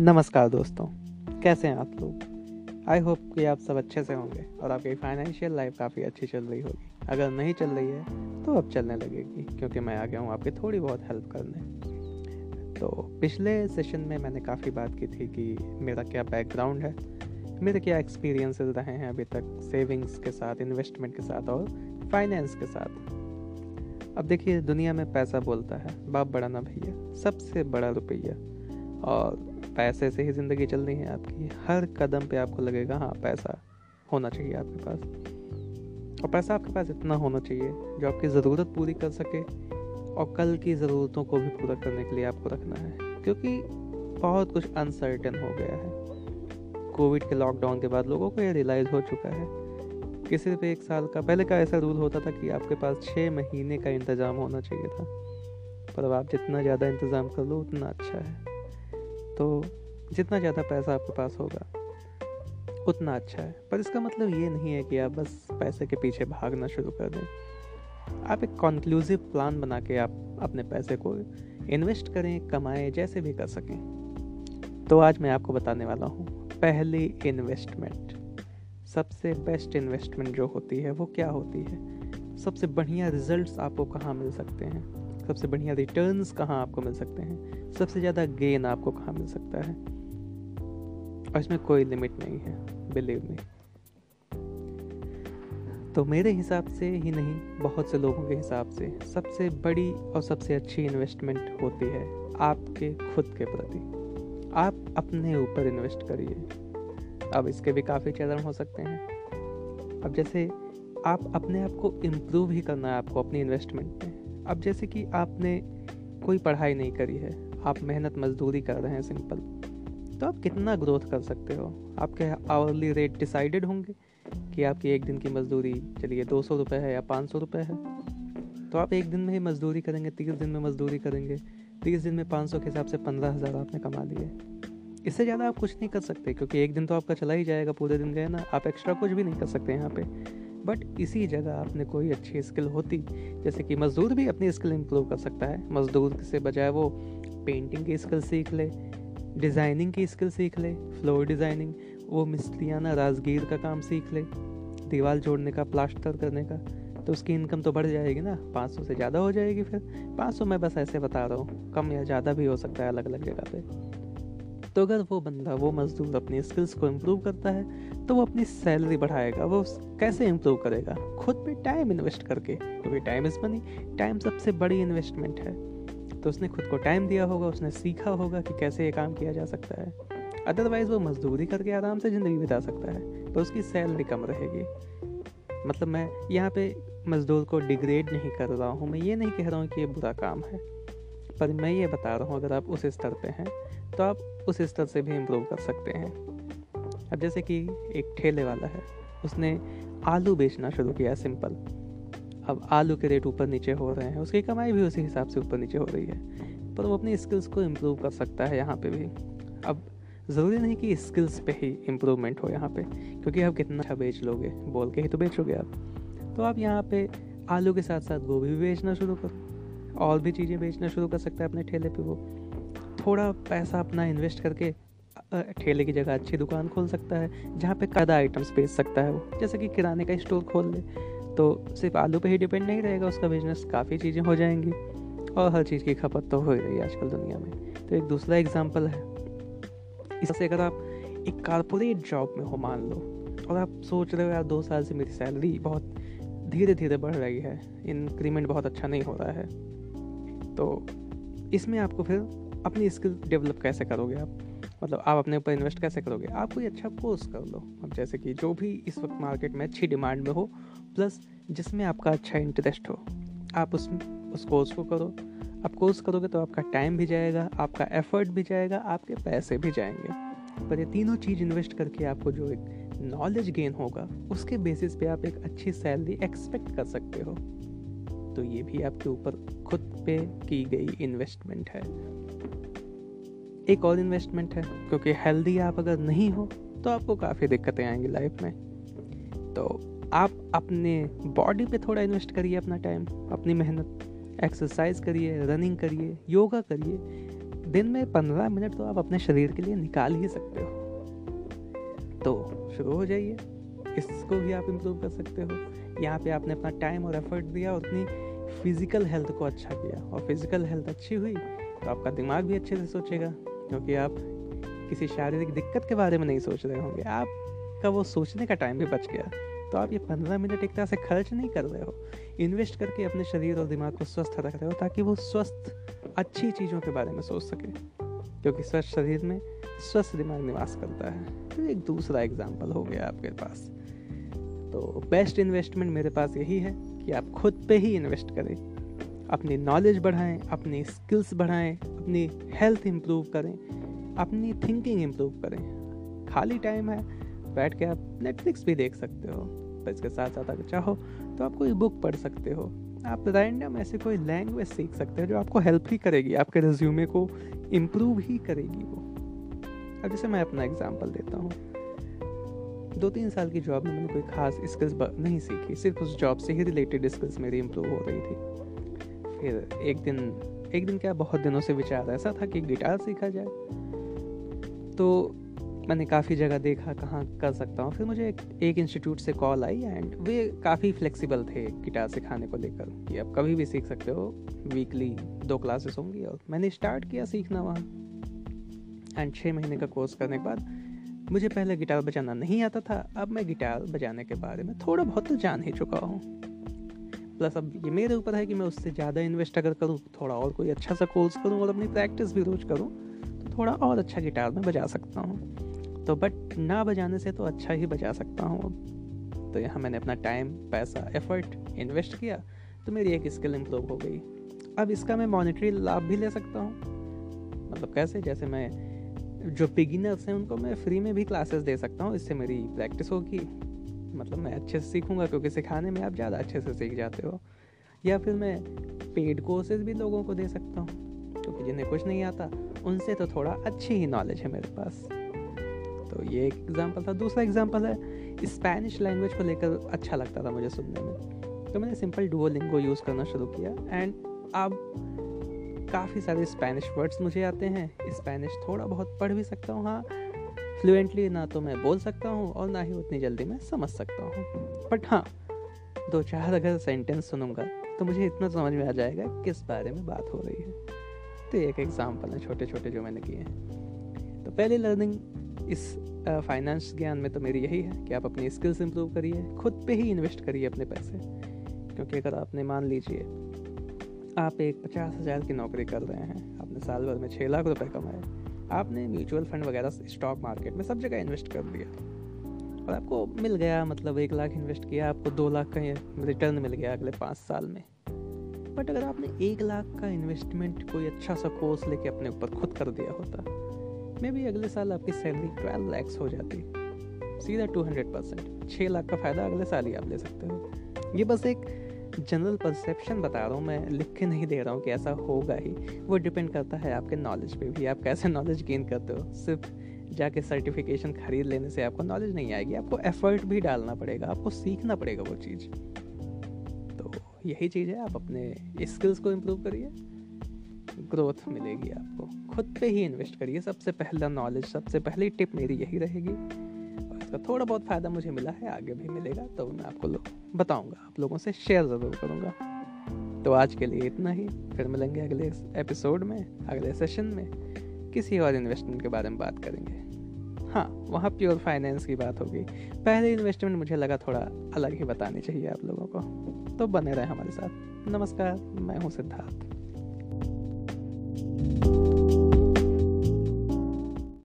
नमस्कार दोस्तों, कैसे हैं आप लोग? आई होप कि आप सब अच्छे से होंगे और आपकी फाइनेंशियल लाइफ काफ़ी अच्छी चल रही होगी। अगर नहीं चल रही है तो अब चलने लगेगी, क्योंकि मैं आ गया हूँ आपकी थोड़ी बहुत हेल्प करने। तो पिछले सेशन में मैंने काफ़ी बात की थी कि मेरा क्या बैकग्राउंड है, मेरे क्या एक्सपीरियंसेस रहे हैं अभी तक सेविंग्स के साथ इन्वेस्टमेंट के साथ और फाइनेंस के साथ। अब देखिए, दुनिया में पैसा बोलता है, बाप बड़ा ना भैया, सबसे बड़ा रुपया। और पैसे से ही ज़िंदगी चलनी है आपकी। हर कदम पे आपको लगेगा हाँ पैसा होना चाहिए आपके पास। और पैसा आपके पास इतना होना चाहिए जो आपकी ज़रूरत पूरी कर सके और कल की ज़रूरतों को भी पूरा करने के लिए आपको रखना है। क्योंकि बहुत कुछ अनसर्टन हो गया है। कोविड के लॉकडाउन के बाद लोगों को ये रियलाइज़ हो चुका है कि सिर्फ़ एक साल का, पहले का ऐसा रूल होता था कि आपके पास छः महीने का इंतज़ाम होना चाहिए था। पर अब आप जितना ज़्यादा इंतज़ाम कर लो, उतना अच्छा है। तो जितना ज़्यादा पैसा आपके पास होगा, उतना अच्छा है। पर इसका मतलब ये नहीं है कि आप बस पैसे के पीछे भागना शुरू कर दें। आप एक कंक्लूसिव प्लान बना के आप अपने पैसे को इन्वेस्ट करें, कमाएँ, जैसे भी कर सकें। तो आज मैं आपको बताने वाला हूँ, पहली इन्वेस्टमेंट सबसे बेस्ट इन्वेस्टमेंट जो होती है, वो क्या होती है? सबसे बढ़िया रिजल्ट्स आपको कहाँ मिल सकते हैं? सबसे बढ़िया रिटर्न्स कहाँ आपको मिल सकते हैं? सबसे ज़्यादा गेन आपको कहाँ मिल सकता है? और इसमें कोई लिमिट नहीं है बिलीव में तो मेरे हिसाब से ही नहीं, बहुत से लोगों के हिसाब से सबसे बड़ी और सबसे अच्छी इन्वेस्टमेंट होती है आपके खुद के प्रति। आप अपने ऊपर इन्वेस्ट करिए। अब इसके भी काफ़ी चरण हो सकते हैं। अब जैसे आप अपने आप को इम्प्रूव ही करना है आपको अपनी इन्वेस्टमेंट में अब जैसे कि आपने कोई पढ़ाई नहीं करी है, आप मेहनत मजदूरी कर रहे हैं सिंपल तो आप कितना ग्रोथ कर सकते हो? आपके आवरली रेट डिसाइडेड होंगे कि आपकी एक दिन की मजदूरी, चलिए दो सौ रुपये है या पाँच सौ रुपये है। तो आप एक दिन में ही मजदूरी करेंगे, तीस दिन में मजदूरी करेंगे, तीस दिन में पाँच सौ के हिसाब से पंद्रह हज़ार आपने कमा लिए। इससे ज़्यादा आप कुछ नहीं कर सकते, क्योंकि एक दिन तो आपका चला ही जाएगा पूरे दिन, गए ना? आप एक्स्ट्रा कुछ भी नहीं कर सकते यहाँ पे। बट इसी जगह आपने कोई अच्छी स्किल होती। जैसे कि मज़दूर भी अपनी स्किल इम्प्रूव कर सकता है। मज़दूर से बजाय वो पेंटिंग की स्किल सीख ले डिज़ाइनिंग की स्किल सीख ले फ्लोर डिज़ाइनिंग वो मिस्त्रियाना राजगीर का काम सीख ले, दीवार जोड़ने का प्लास्टर करने का तो उसकी इनकम तो बढ़ जाएगी ना। पाँच सौ से ज़्यादा हो जाएगी फिर। पाँच सौ मैं बस ऐसे बता रहा हूँ, कम या ज़्यादा भी हो सकता है अलग अलग जगह पे। तो अगर वो बंदा, वो मजदूर अपनी स्किल्स को इम्प्रूव करता है तो वो अपनी सैलरी बढ़ाएगा, वो कैसे इम्प्रूव करेगा? खुद पे टाइम इन्वेस्ट करके, क्योंकि टाइम इज़ मनी टाइम सबसे बड़ी इन्वेस्टमेंट है। तो उसने खुद को टाइम दिया होगा, उसने सीखा होगा कि कैसे ये काम किया जा सकता है। अदरवाइज़ वो मजदूरी करके आराम से ज़िंदगी बिता सकता है तो उसकी सैलरी कम रहेगी। मतलब मैं यहाँ पे मज़दूर को डिग्रेड नहीं कर रहा हूँ, मैं ये नहीं कह रहा हूँ कि ये बुरा काम है, पर मैं ये बता रहा हूँ, अगर आप उस स्तर पे हैं तो आप उस स्तर से भी इम्प्रूव कर सकते हैं। अब जैसे कि एक ठेले वाला है, उसने आलू बेचना शुरू किया सिंपल अब आलू के रेट ऊपर नीचे हो रहे हैं, उसकी कमाई भी उसी हिसाब से ऊपर नीचे हो रही है, पर वो अपनी स्किल्स को इम्प्रूव कर सकता है यहाँ पे भी। अब ज़रूरी नहीं कि स्किल्स पे ही इम्प्रूवमेंट हो यहाँ पे, क्योंकि आप कितना अच्छा बेच लोगे, बोल के ही तो बेचोगे आप। तो आप यहाँ पे आलू के साथ साथ गोभी भी बेचना शुरू करो, और भी चीज़ें बेचना शुरू कर सकते हैं अपने ठेले पे वो। थोड़ा पैसा अपना इन्वेस्ट करके ठेले की जगह अच्छी दुकान खोल सकता है, जहाँ पे ज़्यादा आइटम्स बेच सकता है वो। जैसे कि किराने का स्टोर खोल ले। तो सिर्फ़ आलू पे ही डिपेंड नहीं रहेगा, उसका बिज़नेस काफ़ी चीज़ें हो जाएँगी। और हर चीज़ की खपत तो हो ही रही है आजकल दुनिया में। तो एक दूसरा एग्ज़ाम्पल है। इससे अगर आप एक कारपोरेट जॉब में हो मान लो, और आप सोच रहे हो, यार, दो साल से मेरी सैलरी बहुत धीरे धीरे बढ़ रही है इंक्रीमेंट बहुत अच्छा नहीं हो रहा है। तो इसमें आपको फिर अपनी स्किल डेवलप कैसे करोगे आप? मतलब आप अपने ऊपर इन्वेस्ट कैसे करोगे? आप कोई अच्छा कोर्स कर लो। अब जैसे कि जो भी इस वक्त मार्केट में अच्छी डिमांड में हो प्लस जिसमें आपका अच्छा इंटरेस्ट हो, आप उस उस कोर्स को करो। आप कोर्स करोगे तो आपका टाइम भी जाएगा, आपका एफर्ट भी जाएगा, आपके पैसे भी जाएँगे। पर ये तीनों चीज़ इन्वेस्ट करके आपको जो एक नॉलेज गेन होगा, उसके बेसिस पे आप एक अच्छी सैलरी एक्सपेक्ट कर सकते हो। तो ये भी आपके ऊपर खुद पे की गई इन्वेस्टमेंट है। एक और इन्वेस्टमेंट है। क्योंकि हेल्दी आप अगर नहीं हो तो आपको काफ़ी दिक्कतें आएँगी लाइफ में। तो आप अपने बॉडी पे थोड़ा इन्वेस्ट करिए अपना टाइम अपनी मेहनत। एक्सरसाइज करिए रनिंग करिए योगा करिए। दिन में पंद्रह मिनट तो आप अपने शरीर के लिए निकाल ही सकते हो। तो शुरू हो जाइए। इसको भी आप इम्प्रूव कर सकते हो। यहाँ पे आपने अपना टाइम और एफर्ट दिया और अपनी फ़िज़िकल हेल्थ को अच्छा किया। और फ़िज़िकल हेल्थ अच्छी हुई तो आपका दिमाग भी अच्छे से सोचेगा। क्योंकि आप किसी शारीरिक दिक्कत के बारे में नहीं सोच रहे होंगे। आपका वो सोचने का टाइम भी बच गया। तो आप ये पंद्रह मिनट एक तरह से खर्च नहीं कर रहे हो। इन्वेस्ट करके अपने शरीर और दिमाग को स्वस्थ रख रहे हो ताकि वो स्वस्थ, अच्छी चीज़ों के बारे में सोच सके। क्योंकि स्वस्थ शरीर में स्वस्थ दिमाग निवास करता है। तो एक दूसरा एग्ज़ाम्पल हो गया आपके पास। तो बेस्ट इन्वेस्टमेंट मेरे पास यही है कि आप खुद पे ही इन्वेस्ट करें। अपनी नॉलेज बढ़ाएँ, अपनी स्किल्स बढ़ाएँ, अपनी हेल्थ इम्प्रूव करें, अपनी थिंकिंग इम्प्रूव करें। खाली टाइम है, बैठ के आप नेटफ्लिक्स भी देख सकते हो। पर इसके साथ साथ अगर चाहो तो आप कोई बुक पढ़ सकते हो। आप रैंडम ऐसे कोई लैंग्वेज सीख सकते हो जो आपको हेल्प ही करेगी, आपके रिज्यूमे को इम्प्रूव ही करेगी वो। अब जैसे मैं अपना एग्ज़ाम्पल देता हूँ। दो तीन साल की जॉब में मैंने कोई खास स्किल्स नहीं सीखी, सिर्फ़ उस जॉब से ही रिलेटेड स्किल्स मेरी इम्प्रूव हो रही थी। फिर एक दिन एक दिन क्या बहुत दिनों से विचार ऐसा था कि गिटार सीखा जाए। तो मैंने काफ़ी जगह देखा कहाँ कर सकता हूँ। फिर मुझे एक, एक इंस्टीट्यूट से कॉल आई एंड वे काफ़ी फ्लेक्सिबल थे गिटार सिखाने को लेकर कि आप कभी भी सीख सकते हो। वीकली दो क्लासेस होंगी और मैंने स्टार्ट किया सीखना वहाँ। एंड छः महीने का कोर्स करने के बाद मुझे पहले गिटार बजाना नहीं आता था। अब मैं गिटार बजाने के बारे में थोड़ा बहुत तो जान ही चुका हूँ। प्लस अब ये मेरे ऊपर है कि मैं उससे ज़्यादा इन्वेस्ट अगर करूँ थोड़ा और कोई अच्छा सा कोर्स करूँ और अपनी प्रैक्टिस भी रोज़ करूँ तो थोड़ा और अच्छा गिटार में बजा सकता हूँ। तो बट ना बजाने से तो अच्छा ही बजा सकता हूँ अब। तो यहाँ मैंने अपना टाइम पैसा एफर्ट इन्वेस्ट किया तो मेरी एक स्किल इम्प्रूव हो गई। अब इसका मैं मॉनिटरी लाभ भी ले सकता हूँ। मतलब कैसे? जैसे मैं, जो बिगिनर्स हैं, उनको मैं फ्री में भी क्लासेस दे सकता हूँ, इससे मेरी प्रैक्टिस होगी। मतलब मैं अच्छे से सीखूँगा, क्योंकि सिखाने में आप ज़्यादा अच्छे से सीख जाते हो। या फिर मैं पेड कोर्सेज भी लोगों को दे सकता हूँ, क्योंकि जिन्हें कुछ नहीं आता, उनसे तो थोड़ा अच्छी ही नॉलेज है मेरे पास। तो ये एक एग्ज़ाम्पल था। दूसरा एग्ज़ाम्पल है स्पेनिश लैंग्वेज को लेकर अच्छा लगता था मुझे सुनने में। तो मैंने सिंपल डुओलिंगो यूज़ करना शुरू किया एंड अब काफ़ी सारे स्पेनिश वर्ड्स मुझे आते हैं। स्पेनिश थोड़ा बहुत पढ़ भी सकता हूँ हाँ फ्लुएंटली ना तो मैं बोल सकता हूँ और ना ही उतनी जल्दी मैं समझ सकता हूँ। बट हाँ दो चार अगर सेंटेंस सुनूँगा तो मुझे इतना समझ में आ जाएगा किस बारे में बात हो रही है। तो एक एग्ज़ाम्पल है छोटे छोटे जो मैंने किए हैं। तो पहले लर्निंग इस फाइनेंस ज्ञान में तो मेरी यही है कि आप अपनी स्किल्स इंप्रूव करिए, खुद पे ही इन्वेस्ट करिए अपने पैसे। क्योंकि अगर आपने मान लीजिए, आप एक पचास हज़ार की नौकरी कर रहे हैं, आपने साल भर में छः लाख रुपए कमाए आपने म्यूचुअल फंड वगैरह स्टॉक मार्केट में सब जगह इन्वेस्ट कर दिया। और आपको मिल गया मतलब एक लाख इन्वेस्ट किया, आपको दो लाख का रिटर्न मिल गया अगले पाँच साल में। बट अगर आपने एक लाख का इन्वेस्टमेंट कोई अच्छा सा कोर्स लेके अपने ऊपर खुद कर दिया होता, मे भी अगले साल आपकी सैलरी ट्वेल्व लैक्स हो जाती। सीधा टू हंड्रेड परसेंट छः लाख का फ़ायदा अगले साल ही आप ले सकते हो। ये बस एक जनरल परसेप्शन बता रहा हूँ, मैं लिख के नहीं दे रहा हूँ कि ऐसा होगा ही। वो डिपेंड करता है आपके नॉलेज पे भी। आप कैसे नॉलेज गेन करते हो? सिर्फ़ जाके सर्टिफिकेशन खरीद लेने से आपको नॉलेज नहीं आएगी। आपको एफर्ट भी डालना पड़ेगा। आपको सीखना पड़ेगा वो चीज़। तो यही चीज़ है। आप अपने स्किल्स को इम्प्रूव करिए। ग्रोथ मिलेगी आपको। खुद पे ही इन्वेस्ट करिए। सबसे पहला नॉलेज सबसे पहली टिप मेरी यही रहेगी। इसका थोड़ा बहुत फ़ायदा मुझे मिला है, आगे भी मिलेगा तो मैं आपको लोग बताऊँगा, आप लोगों से शेयर ज़रूर करूँगा। तो आज के लिए इतना ही, फिर मिलेंगे अगले एपिसोड में, अगले सेशन में, किसी और इन्वेस्टमेंट के बारे में बात करेंगे। हाँ वहाँ प्योर फाइनेंस की बात होगी। पहले इन्वेस्टमेंट मुझे लगा थोड़ा अलग ही बतानी चाहिए आप लोगों को। तो बने रहे हमारे साथ। नमस्कार, मैं हूँ सिद्धार्थ।